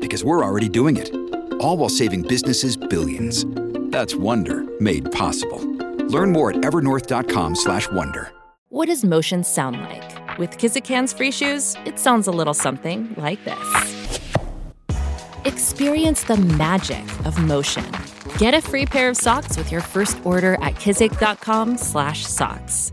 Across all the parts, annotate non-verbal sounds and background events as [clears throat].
because we're already doing it. All while saving businesses billions. That's Wonder made possible. Learn more at evernorth.com/wonder. What does motion sound like? With Kizikans free shoes, it sounds a little something like this. Experience the magic of motion. Get a free pair of socks with your first order at kizik.com/socks.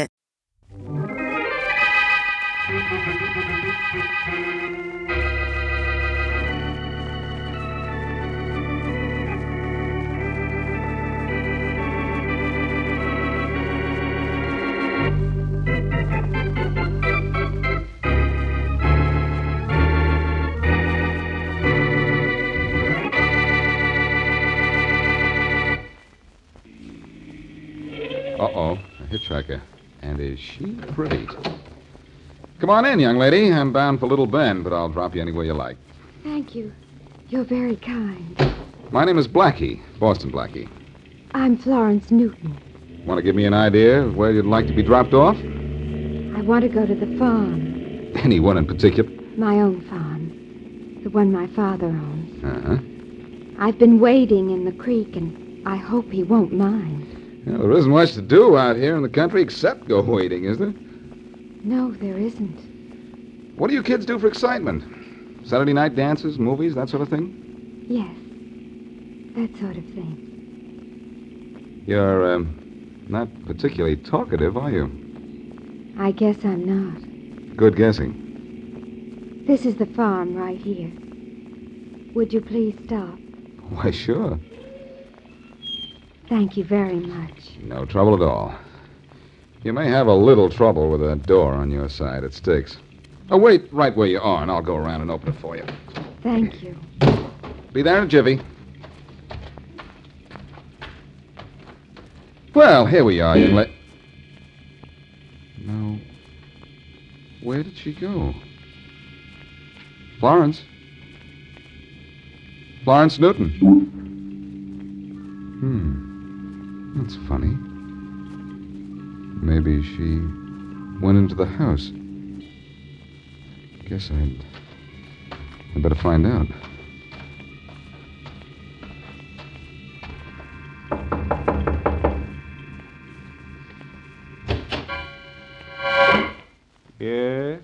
Uh-oh, a hitchhiker. And is she pretty? Come on in, young lady. I'm bound for Little Bend, but I'll drop you anywhere you like. Thank you. You're very kind. My name is Blackie, Boston Blackie. I'm Florence Newton. Want to give me an idea of where you'd like to be dropped off? I want to go to the farm, Anyone in particular? my own farm, the one my father owns. Uh-huh. I've been wading in the creek, and I hope he won't mind. Well, there isn't much to do out here in the country except go wading, is there? No, there isn't. What do you kids do for excitement? Saturday night dances, movies, that sort of thing? Yes, that sort of thing. You're, um, not particularly talkative, are you? I guess I'm not. Good guessing. This is the farm right here. Would you please stop? Why, sure. Thank you very much. No trouble at all. You may have a little trouble with that door on your side. It sticks. Oh, wait right where you are, and I'll go around and open it for you. Thank you. Be there in a jiffy. Well, here we are, young lady. Now, where did she go? Florence? Florence Newton. Hmm. That's funny. Maybe she went into the house. Guess I'd. I'd better find out. Yes?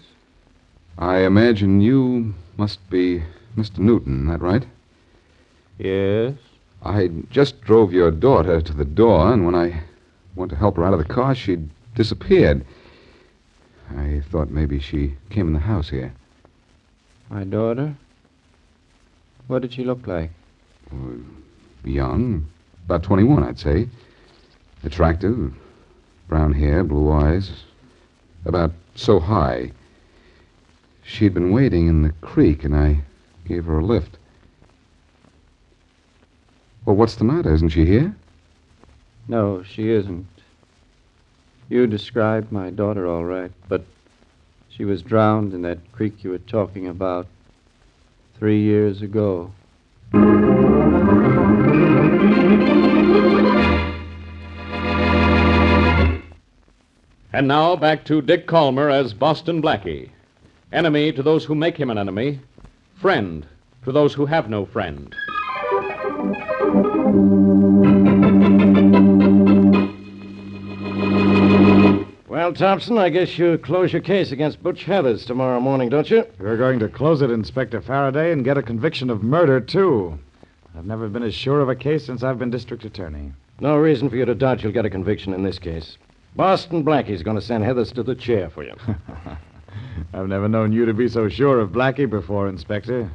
I imagine you must be Mr. Newton, that right? Yes? I just drove your daughter to the door, and when I went to help her out of the car, she'd disappeared. I thought maybe she came in the house here. My daughter? What did she look like? Uh, young, about 21, I'd say. Attractive, brown hair, blue eyes, about so high. She'd been wading in the creek, and I gave her a lift. Well, what's the matter? Isn't she here? No, she isn't. You described my daughter all right, but she was drowned in that creek you were talking about three years ago. And now back to Dick Kollmar as Boston Blackie. Enemy to those who make him an enemy, friend to those who have no friend. Well, Thompson, I guess you close your case against Butch Heathers tomorrow morning, don't you? We're going to close it, Inspector Faraday, and get a conviction of murder, too. I've never been as sure of a case since I've been district attorney. No reason for you to doubt you'll get a conviction in this case. Boston Blackie's going to send Heathers to the chair for you. [laughs] I've never known you to be so sure of Blackie before, Inspector.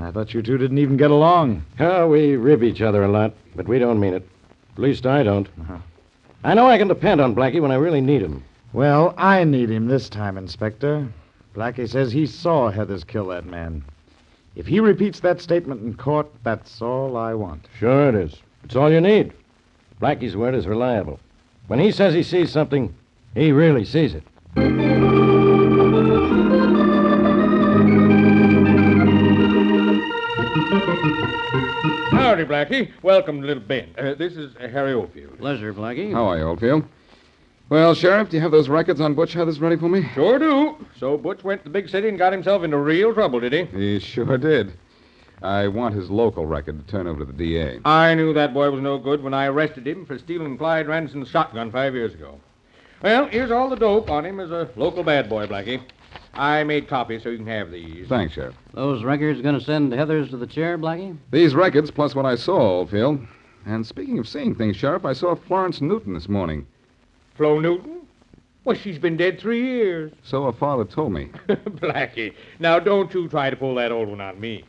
I thought you two didn't even get along. Oh, we rib each other a lot, but we don't mean it. At least I don't. Uh-huh. [laughs] I know I can depend on Blackie when I really need him. Well, I need him this time, Inspector. Blackie says he saw Heathers kill that man. If he repeats that statement in court, that's all I want. Sure it is. It's all you need. Blackie's word is reliable. When he says he sees something, he really sees it. Howdy, Blackie. Welcome to Little Bend. Uh, this is uh, Harry Oldfield. Pleasure, Blackie. How are you, Oldfield? Well, Sheriff, do you have those records on Butch Heathers ready for me? Sure do. So Butch went to the big city and got himself into real trouble, did he? He sure did. I want his local record to turn over to the DA. I knew that boy was no good when I arrested him for stealing Clyde Ranson's shotgun five years ago. Well, here's all the dope on him as a local bad boy, Blackie. I made copies so you can have these. Thanks, Sheriff. Those records going to send Heathers to the chair, Blackie? These records, plus what I saw, Oldfield. And speaking of seeing things, Sheriff, I saw Florence Newton this morning. Flo Newton? Well, she's been dead three years. So her father told me. [laughs] Blackie, now don't you try to pull that old one on me.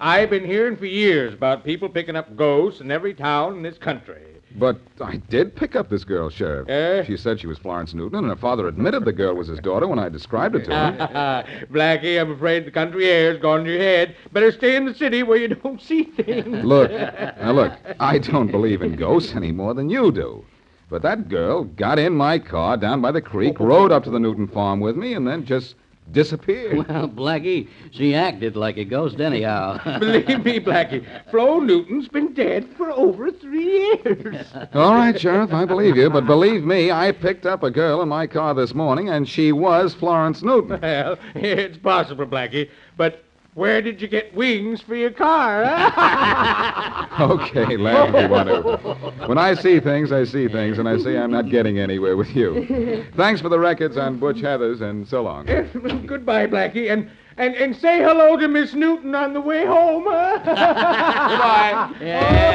I've been hearing for years about people picking up ghosts in every town in this country. But I did pick up this girl, Sheriff. Eh? She said she was Florence Newton, and her father admitted the girl was his daughter when I described it to him. [laughs] Blackie, I'm afraid the country air's gone to your head. Better stay in the city where you don't see things. [laughs] Look, now look, I don't believe in ghosts any more than you do. But that girl got in my car down by the creek, rode up to the Newton farm with me, and then just disappeared. [laughs] Well, Blackie, she acted like a ghost anyhow. [laughs] Believe me, Blackie, Flo Newton's been dead for over three years. [laughs] All right, Sheriff, I believe you, but believe me, I picked up a girl in my car this morning, and she was Florence Newton. Well, it's possible, Blackie, but where did you get wings for your car? [laughs] Okay, laugh if you want to. When I see things, I see things, and I see I'm not getting anywhere with you. Thanks for the records on Butch Heathers, and so long. Goodbye, Blackie, and, and and say hello to Miss Newton on the way home. Huh? Goodbye.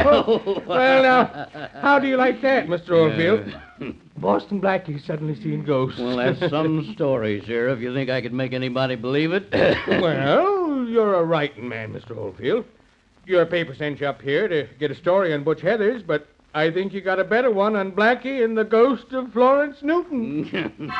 Oh, [laughs] well, now, how do you like that, Mr. Oldfield? Boston Blackie suddenly seen ghosts. well, that's some [laughs] story, Sheriff. You think I could make anybody believe it? well, you're a writing man, Mr. Oldfield. Your paper sent you up here to get a story on Butch Heathers, but I think you got a better one on Blackie and the ghost of Florence Newton. [laughs]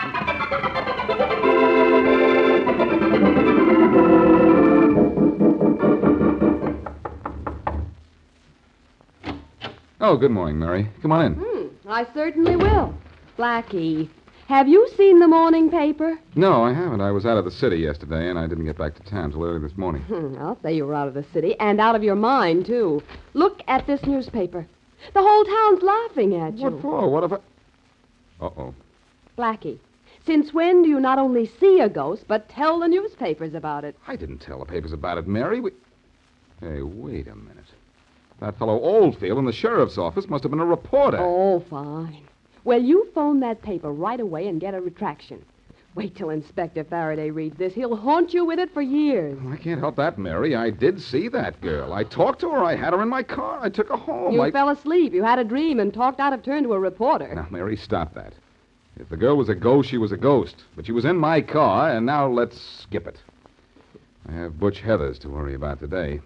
Oh, good morning, Mary. Come on in. Hmm, I certainly will. Blackie, have you seen the morning paper? No, I haven't. I was out of the city yesterday, and I didn't get back to town till early this morning. [laughs] I'll say you were out of the city and out of your mind, too. Look at this newspaper. The whole town's laughing at you. What for? What if I... Uh-oh. Blackie, since when do you not only see a ghost, but tell the newspapers about it? I didn't tell the papers about it, Mary. We... Hey, wait a minute. That fellow Oldfield in the sheriff's office must have been a reporter. Oh, fine. Well, you phone that paper right away and get a retraction. Wait till Inspector Faraday reads this. He'll haunt you with it for years. Oh, I can't help that, Mary. I did see that girl. I talked to her. I had her in my car. I took her home. you I... fell asleep. You had a dream and talked out of turn to a reporter. Now, Mary, stop that. If the girl was a ghost, she was a ghost. But she was in my car, and now let's skip it. I have Butch Heathers to worry about today.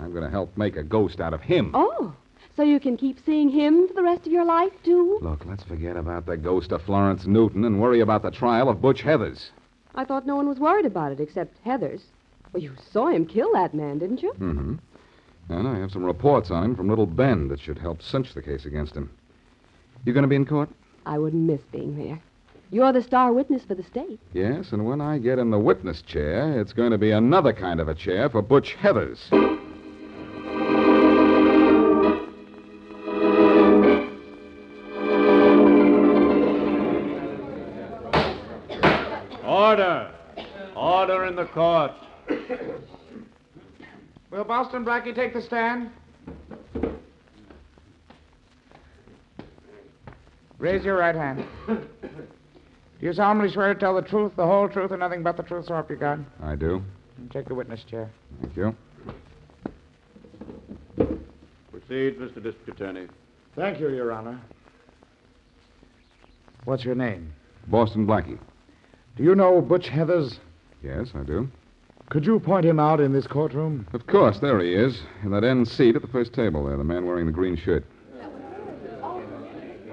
I'm going to help make a ghost out of him. Oh, so you can keep seeing him for the rest of your life, too? Look, let's forget about the ghost of Florence Newton and worry about the trial of Butch Heathers. I thought no one was worried about it except Heathers. Well, you saw him kill that man, didn't you? Mm-hmm. And I have some reports on him from Little Bend that should help cinch the case against him. You going to be in court? I wouldn't miss being there. You're the star witness for the state. Yes, and when I get in the witness chair, it's going to be another kind of a chair for Butch Heathers. The court. Will Boston Blackie take the stand? Raise your right hand. Do [coughs] Do you solemnly swear to tell the truth, the whole truth, and nothing but the truth, so help you God? I do. Take the witness chair. Thank you. Proceed, Mr. District Attorney. Thank you, Your Honor. What's your name? Boston Blackie. Do you know Butch Heathers? Yes, I do. Could you point him out in this courtroom? Of course, there he is, in that end seat at the first table there, the man wearing the green shirt.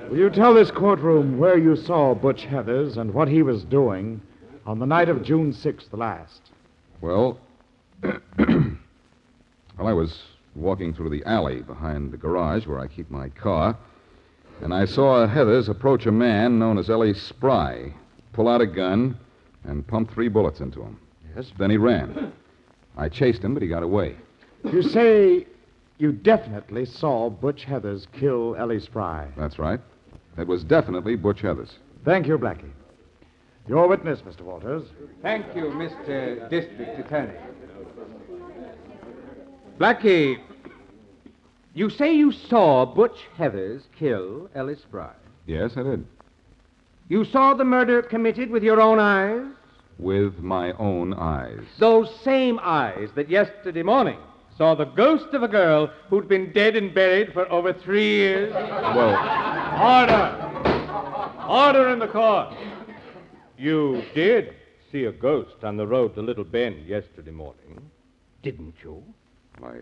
Will you tell this courtroom where you saw Butch Heathers and what he was doing on the night of June 6th last? Well, [clears throat] well, I was walking through the alley behind the garage where I keep my car, and I saw Heathers approach a man known as Ellie Spry, pull out a gun, and pumped three bullets into him. Yes. Then he ran. I chased him, but he got away. You say you definitely saw Butch Heathers kill Ellie Spry. That's right. That was definitely Butch Heathers. Thank you, Blackie. Your witness, Mr. Walters. Thank you, Mr. District Attorney. Blackie, you say you saw Butch Heathers kill Ellie Spry. Yes, I did. You saw the murder committed with your own eyes? With my own eyes. Those same eyes that yesterday morning saw the ghost of a girl who'd been dead and buried for over three years? Well, Order! Order in the court. You did see a ghost on the road to Little Bend yesterday morning, didn't you? I.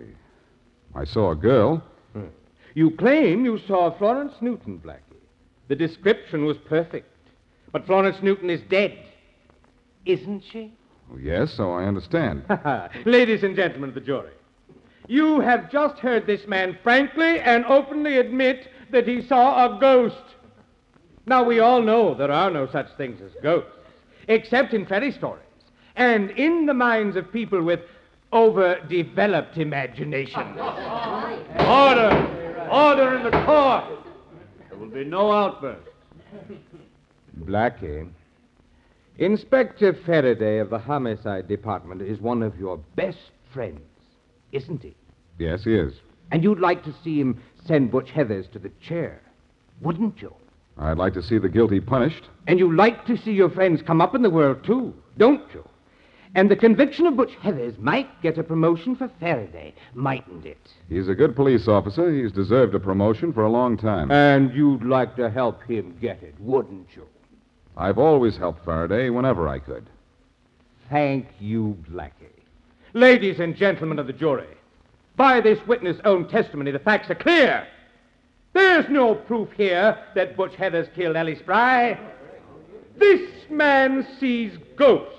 I saw a girl. Hmm. You claim you saw Florence Newton, Blackie. The description was perfect. But Florence Newton is dead. Isn't she? Oh, yes, so I understand. [laughs] Ladies and gentlemen of the jury, you have just heard this man frankly and openly admit that he saw a ghost. Now, we all know there are no such things as ghosts, except in fairy stories and in the minds of people with overdeveloped imaginations. [laughs] Order! Order in the court! There will be no outburst. Blackie, Inspector Faraday of the Homicide Department is one of your best friends, isn't he? Yes, he is. And you'd like to see him send Butch Heathers to the chair, wouldn't you? I'd like to see the guilty punished. And you like to see your friends come up in the world, too, don't you? And the conviction of Butch Heathers might get a promotion for Faraday, mightn't it? He's a good police officer. He's deserved a promotion for a long time. And you'd like to help him get it, wouldn't you? I've always helped Faraday whenever I could. Thank you, Blackie. Ladies and gentlemen of the jury, by this witness' own testimony, the facts are clear. There's no proof here that Butch Heathers killed Ellie Spry. This man sees ghosts,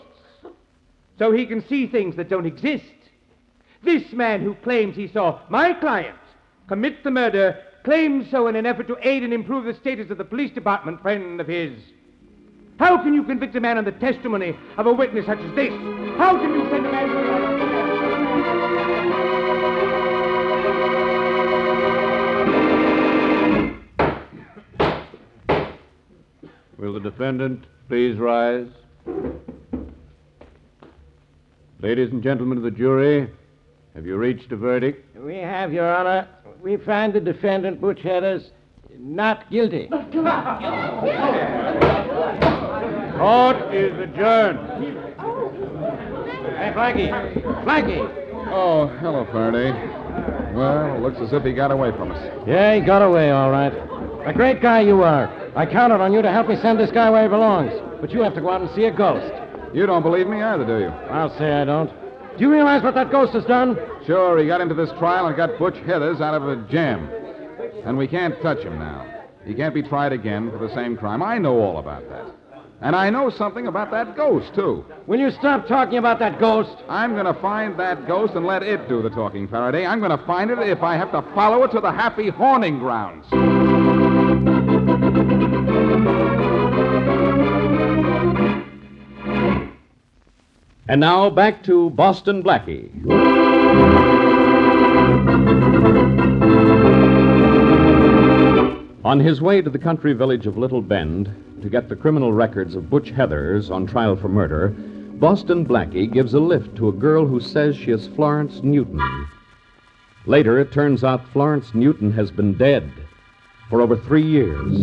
so he can see things that don't exist. This man who claims he saw my client commit the murder claims so in an effort to aid and improve the status of the police department friend of his. How can you convict a man on the testimony of a witness such as this? How can you send a man to Will the defendant please rise? Ladies and gentlemen of the jury, have you reached a verdict? We have, Your Honor. We find the defendant, Butch Heathers, not guilty. Court is adjourned. Hey, Blackie. Blackie. Oh, hello, Faraday. Well, it looks as if he got away from us. Yeah, he got away, all right. A great guy you are. I counted on you to help me send this guy where he belongs. But you have to go out and see a ghost. You don't believe me either, do you? I'll say I don't. Do you realize what that ghost has done? Sure, he got into this trial and got Butch Heathers out of a jam. And we can't touch him now. He can't be tried again for the same crime. I know all about that. And I know something about that ghost, too. Will you stop talking about that ghost? I'm going to find that ghost and let it do the talking, Faraday. I'm going to find it if I have to follow it to the happy horning grounds. And now back to Boston Blackie. On his way to the country village of Little Bend to get the criminal records of Butch Heathers on trial for murder, Boston Blackie gives a lift to a girl who says she is Florence Newton. Later, it turns out Florence Newton has been dead for over three years.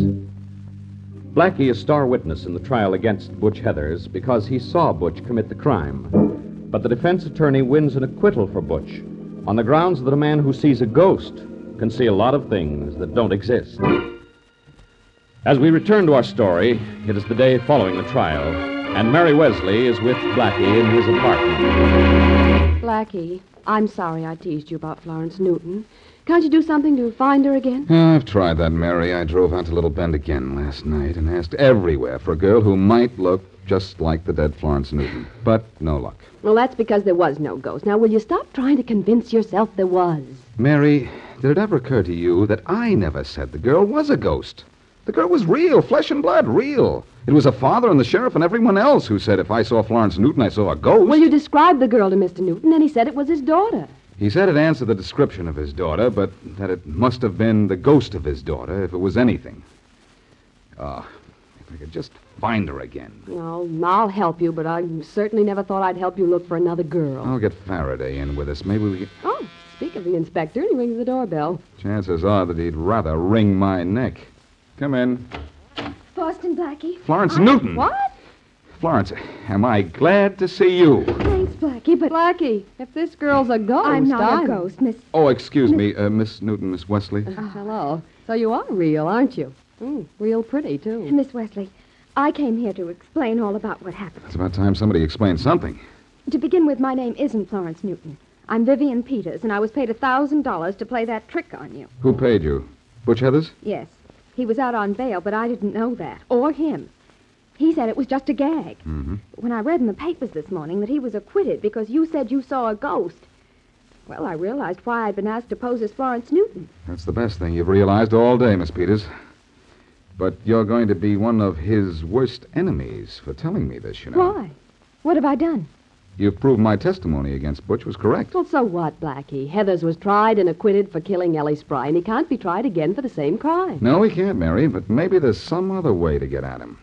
Blackie is star witness in the trial against Butch Heathers because he saw Butch commit the crime. But the defense attorney wins an acquittal for Butch on the grounds that a man who sees a ghost can see a lot of things that don't exist. As we return to our story, it is the day following the trial, and Mary Wesley is with Blackie in his apartment. Blackie, I'm sorry I teased you about Florence Newton. Can't you do something to find her again? Oh, I've tried that, Mary. I drove out to Little Bend again last night and asked everywhere for a girl who might look just like the dead Florence Newton. But no luck. Well, that's because there was no ghost. Now, will you stop trying to convince yourself there was? Mary, did it ever occur to you that I never said the girl was a ghost? The girl was real, flesh and blood, real. It was her father and the sheriff and everyone else who said if I saw Florence Newton, I saw a ghost. Well, you described the girl to Mr. Newton, and he said it was his daughter. He said it answered the description of his daughter, but that it must have been the ghost of his daughter if it was anything. Ah, if I could just find her again. Well, I'll help you, but I certainly never thought I'd help you look for another girl. I'll get Faraday in with us. Maybe we can... Oh, speak of the inspector, he rings the doorbell. Chances are that he'd rather wring my neck. Come in. Boston Blackie. Florence Newton. What? Florence, am I glad to see you? Thanks, Blackie, but Blackie, if this girl's a ghost, I'm not I'm- a ghost, Miss. Oh, excuse me, uh, Miss Newton, Miss Wesley. Uh, hello. So you are real, aren't you? Mm, real pretty, too. Miss Wesley, I came here to explain all about what happened. It's about time somebody explained something. To begin with, my name isn't Florence Newton. I'm Vivian Peters, and I was paid a thousand dollars to play that trick on you. Who paid you? Butch Heathers? Yes. He was out on bail, but I didn't know that. Or him. He said it was just a gag. Mm-hmm. When I read in the papers this morning that he was acquitted because you said you saw a ghost, well, I realized why I'd been asked to pose as Florence Newton. That's the best thing you've realized all day, Miss Peters. But you're going to be one of his worst enemies for telling me this, you know. Why? What have I done? You've proved my testimony against Butch was correct. Well, so what, Blackie? Heathers was tried and acquitted for killing Ellie Spry, and he can't be tried again for the same crime. No, he can't, Mary, but maybe there's some other way to get at him.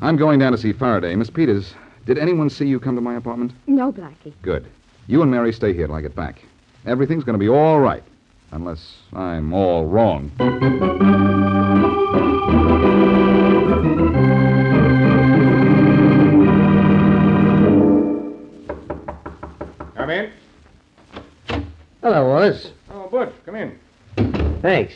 I'm going down to see Faraday. Miss Peters, did anyone see you come to my apartment? No, Blackie. Good. You and Mary stay here till I get back. Everything's going to be all right. Unless I'm all wrong. Hello, Wallace. Oh, Butch, come in. Thanks.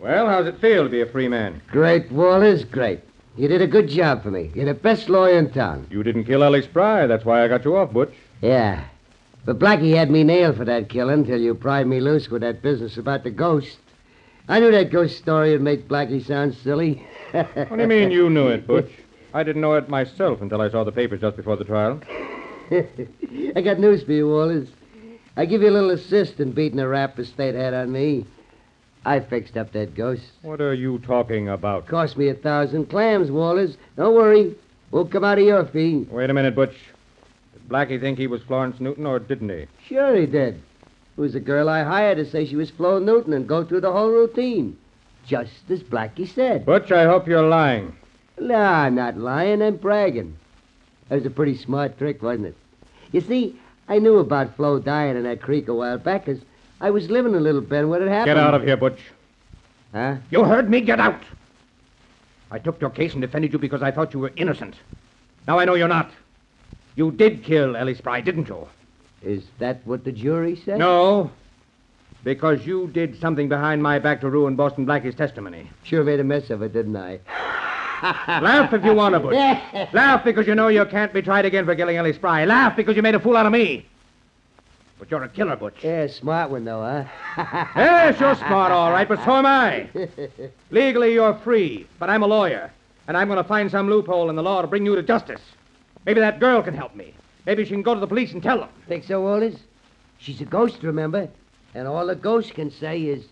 Well, how's it feel to be a free man? Great, Wallace, great. You did a good job for me. You're the best lawyer in town. You didn't kill Ellie Spry. That's why I got you off, Butch. Yeah. But Blackie had me nailed for that killing till you pried me loose with that business about the ghost. I knew that ghost story would make Blackie sound silly. [laughs] What do you mean you knew it, Butch? I didn't know it myself until I saw the papers just before the trial. [laughs] I got news for you, Wallace. I give you a little assist in beating the rap the state had on me. I fixed up that ghost. What are you talking about? Cost me a thousand clams, Wallace. Don't worry. Won't come out of your fee. Wait a minute, Butch. Did Blackie think he was Florence Newton, or didn't he? Sure he did. It was the girl I hired to say she was Flo Newton and go through the whole routine. Just as Blackie said. Butch, I hope you're lying. Nah, I'm not lying. I'm bragging. That was a pretty smart trick, wasn't it? You see, I knew about Flo dying in that creek a while back 'cause I was living in Little Bend when it happened. Get out of here, Butch. Huh? You heard me. Get out. I took your case and defended you because I thought you were innocent. Now I know you're not. You did kill Ellie Spry, didn't you? Is that what the jury said? No. Because you did something behind my back to ruin Boston Blackie's testimony. Sure made a mess of it, didn't I? Laugh if you want to, Butch. [laughs] Laugh because you know you can't be tried again for killing Ellie Spry. Laugh because you made a fool out of me. But you're a killer, Butch. Yeah, smart one, though, huh? [laughs] Yes, you're smart, all right, but so am I. [laughs] Legally, you're free, but I'm a lawyer, and I'm going to find some loophole in the law to bring you to justice. Maybe that girl can help me. Maybe she can go to the police and tell them. Think so, Wallace? She's a ghost, remember? And all a ghost can say is,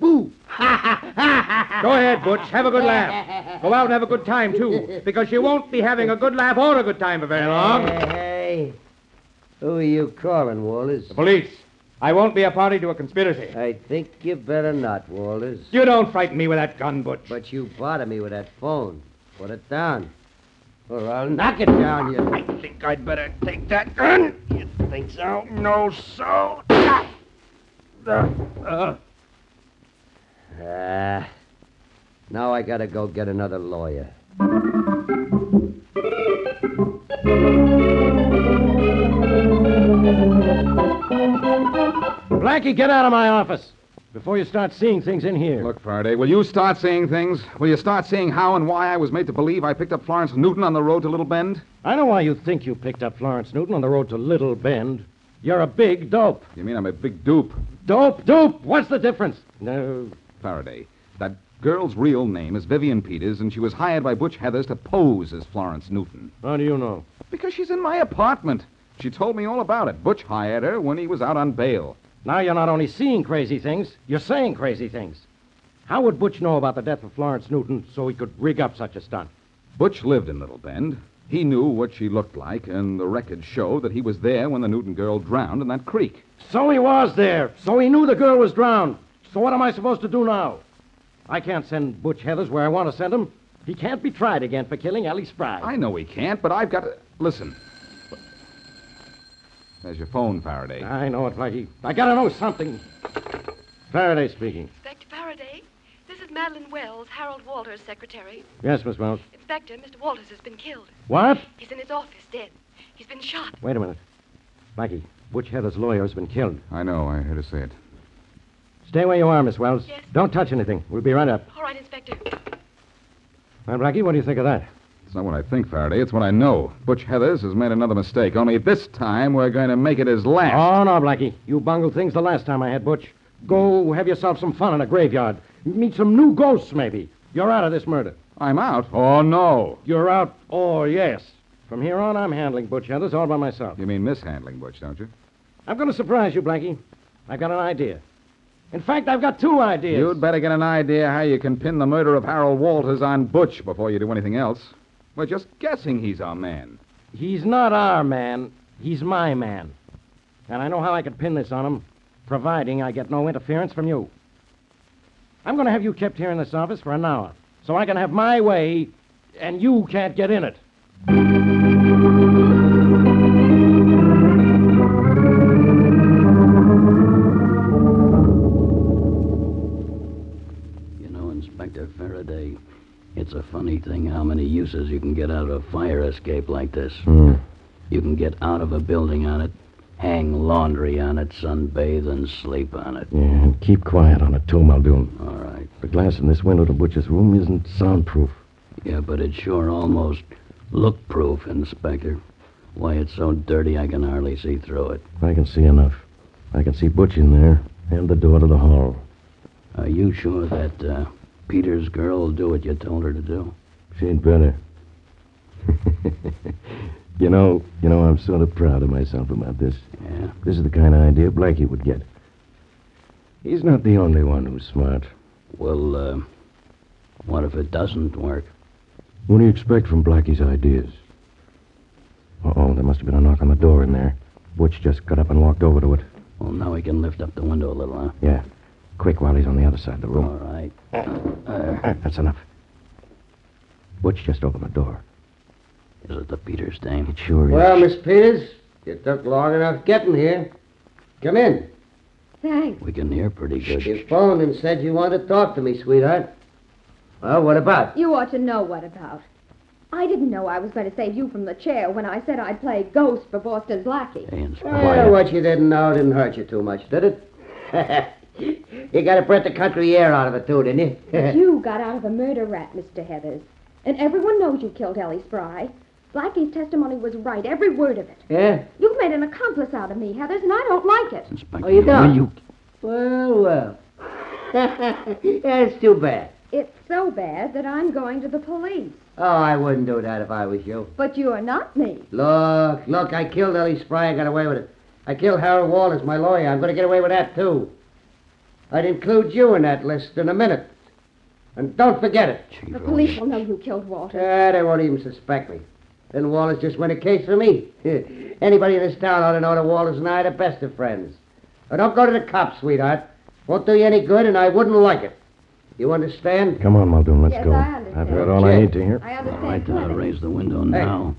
boo! [laughs] Go ahead, Butch. Have a good laugh. Go out and have a good time, too, because you won't be having a good laugh or a good time for very long. Hey, hey. Who are you calling, Wallace? The police. I won't be a party to a conspiracy. I think you better not, Wallace. You don't frighten me with that gun, Butch. But you bother me with that phone. Put it down. Or I'll knock it down, you. I think I'd better take that gun. You think so? No, so. Uh, uh. Ah. Now I gotta go get another lawyer. Blackie, get out of my office before you start seeing things in here. Look, Faraday, will you start seeing things? Will you start seeing how and why I was made to believe I picked up Florence Newton on the road to Little Bend? I know why you think you picked up Florence Newton on the road to Little Bend. You're a big dope. You mean I'm a big dupe? Dope, dupe. What's the difference? No. Faraday, that girl's real name is Vivian Peters, and she was hired by Butch Heathers to pose as Florence Newton. How do you know? Because she's in my apartment. She told me all about it. Butch hired her when he was out on bail. Now you're not only seeing crazy things, you're saying crazy things. How would Butch know about the death of Florence Newton so he could rig up such a stunt? Butch lived in Little Bend. He knew what she looked like, and the records show that he was there when the Newton girl drowned in that creek. So he was there. So he knew the girl was drowned. So what am I supposed to do now? I can't send Butch Heathers where I want to send him. He can't be tried again for killing Ellie Spry. I know he can't, but I've got to. Listen. There's your phone, Faraday. I know it, Blackie. I gotta know something. Faraday speaking. Inspector Faraday, this is Madeline Wells, Harold Walters' secretary. Yes, Miss Wells. Inspector, Mr. Walters has been killed. What? He's in his office, dead. He's been shot. Wait a minute. Blackie, Butch Heather's lawyer has been killed. I know. I heard her say it. Stay where you are, Miss Wells. Yes. Don't touch anything. We'll be right up. All right, Inspector. Well, Blackie, what do you think of that? It's not what I think, Faraday. It's what I know. Butch Heathers has made another mistake. Only this time we're going to make it his last. Oh, no, Blackie. You bungled things the last time I had Butch. Go have yourself some fun in a graveyard. Meet some new ghosts, maybe. You're out of this murder. I'm out? Oh, no. You're out? Oh, yes. From here on, I'm handling Butch Heathers all by myself. You mean mishandling Butch, don't you? I'm going to surprise you, Blackie. I've got an idea. In fact, I've got two ideas. You'd better get an idea how you can pin the murder of Harold Walters on Butch before you do anything else. We're just guessing he's our man. He's not our man. He's my man. And I know how I can pin this on him, providing I get no interference from you. I'm going to have you kept here in this office for an hour, so I can have my way, and you can't get in it. Uses you can get out of a fire escape like this. You can get out of a building on it, hang laundry on it, sunbathe, and sleep on it. Yeah, and keep quiet on it, too, Muldoon. All right. The glass in this window to Butch's room isn't soundproof. Yeah, but it's sure almost look proof, Inspector. Why, it's so dirty I can hardly see through it. I can see enough. I can see Butch in there, and the door to the hall. Are you sure that uh, Peter's girl will do what you told her to do? She'd better. [laughs] you know, you know, I'm sort of proud of myself about this. Yeah. This is the kind of idea Blackie would get. He's not the only one who's smart. Well, uh, what if it doesn't work? What do you expect from Blackie's ideas? Uh-oh, there must have been a knock on the door in there. Butch just got up and walked over to it. Well, now we can lift up the window a little, huh? Yeah. Quick while he's on the other side of the room. All right. Uh, that's enough. Butch just opened the door. Is it the Peters dame? It sure is. Well, Miss Peters, you took long enough getting here. Come in. Thanks. We can hear pretty good. You phoned and said you wanted to talk to me, sweetheart. Well, what about? You ought to know what about. I didn't know I was going to save you from the chair when I said I'd play ghost for Boston Blackie. Hey, Well, what you didn't know didn't hurt you too much, did it? [laughs] you got a breath of country air out of it, too, didn't But you? you [laughs] got out of a murder rap, Mr. Heathers. And everyone knows you killed Ellie Spry. Blackie's testimony was right, every word of it. yeah? You've made an accomplice out of me, Heathers, and I don't like it. Inspector, Oh, you don't? you- Well, well. [laughs] That's too bad. It's so bad that I'm going to the police. Oh, I wouldn't do that if I was you. But you are not me. Look, look, I killed Ellie Spry. I got away with it. I killed Harold Wallace, my lawyer. I'm going to get away with that, too. I'd include you in that list in a minute. And don't forget it. The police will know you killed Walter. Yeah, they won't even suspect me. Then Walters just win a case for me. [laughs] Anybody in this town ought to know that Walters and I are the best of friends. Now, don't go to the cops, sweetheart. Won't do you any good, and I wouldn't like it. You understand? Come on, Muldoon, let's Yes, go. I understand. I've heard all I need to hear. I All understand. right, then I'll raise the window now.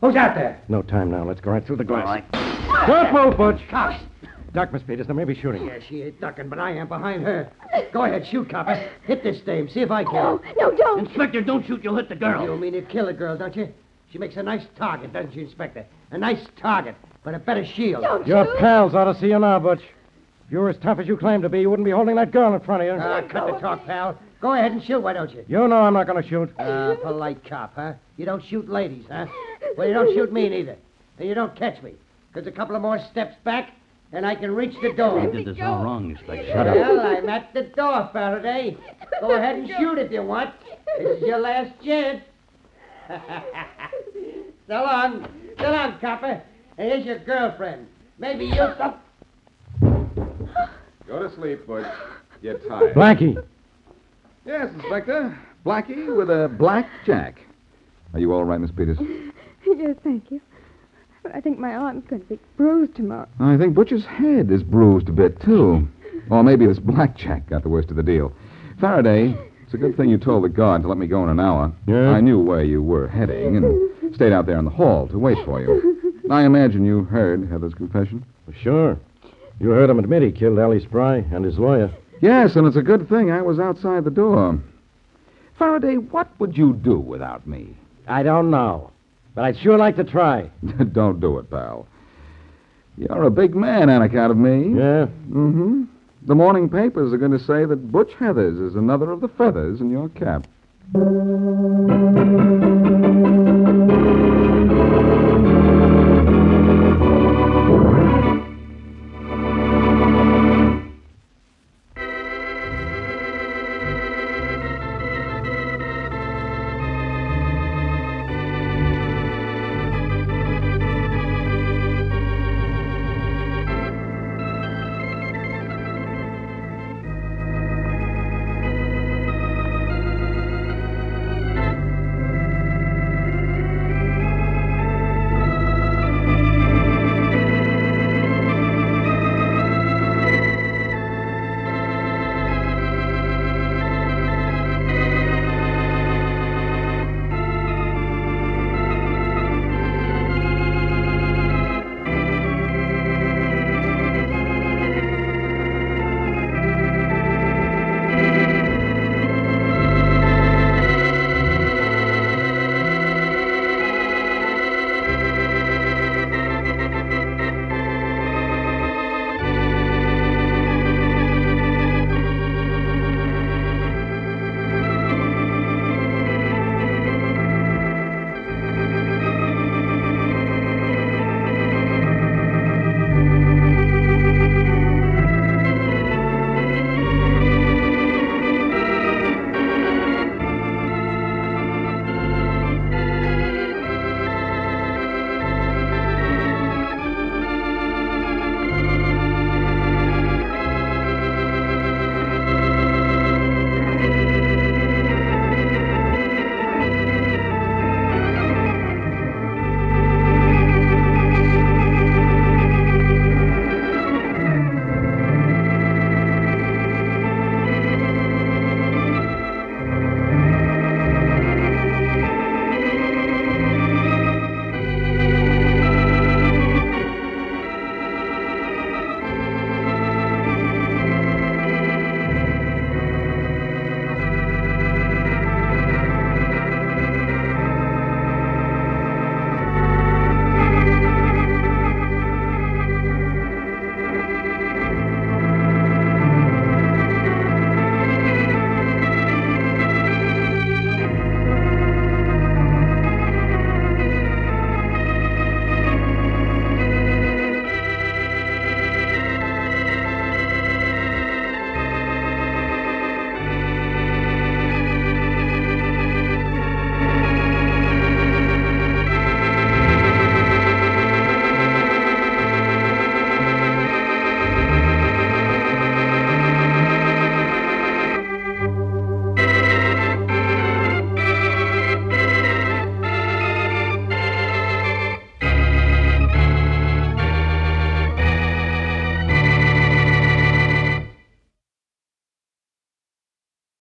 Who's out there? No time now. Let's go right through the glass. All right. Don't move, Butch. Cops. Duck, Miss Peters. There may be shooting. Yeah, she ain't ducking, but I am behind her. Go ahead, shoot, copper. Hit this dame. See if I can. No, no, don't. Inspector, don't shoot. You'll hit the girl. You mean to kill the girl, don't you? She makes a nice target, doesn't she, Inspector? A nice target, but a better shield. Don't Your pals ought to see you now, Butch. If you were as tough as you claim to be, you wouldn't be holding that girl in front of you. Ah, cut the talk, pal. Go ahead and shoot, why don't you? You know I'm not going to shoot. Ah, [laughs] polite cop, huh? You don't shoot ladies, huh? Well, you don't shoot me neither. And you don't catch me. Because a couple of more steps back, and I can reach the door. You did this all wrong, Inspector. Shut up. Well, I'm at the door, Faraday. Go ahead and shoot if you want. This is your last chance. [laughs] so long. So long, copper. And here's your girlfriend. Maybe you'll... Stop. Go to sleep, Butch. Get tired. Blackie. Yes, Inspector. Blackie with a black jack. Are you all right, Miss Peters? [laughs] yes, thank you. But I think my arm's going to be bruised tomorrow. I think Butcher's head is bruised a bit, too. Or maybe this blackjack got the worst of the deal. Faraday, it's a good thing you told the guard to let me go in an hour. Yeah? I knew where you were heading and stayed out there in the hall to wait for you. I imagine you heard Heather's confession. Sure. You heard him admit he killed Ellie Spry and his lawyer. Yes, and it's a good thing I was outside the door. Faraday, what would you do without me? I don't know. But I'd sure like to try. [laughs] Don't do it, pal. You're a big man on account of me. Yeah? Mm-hmm. The morning papers are going to say that Butch Heathers is another of the feathers in your cap. [laughs]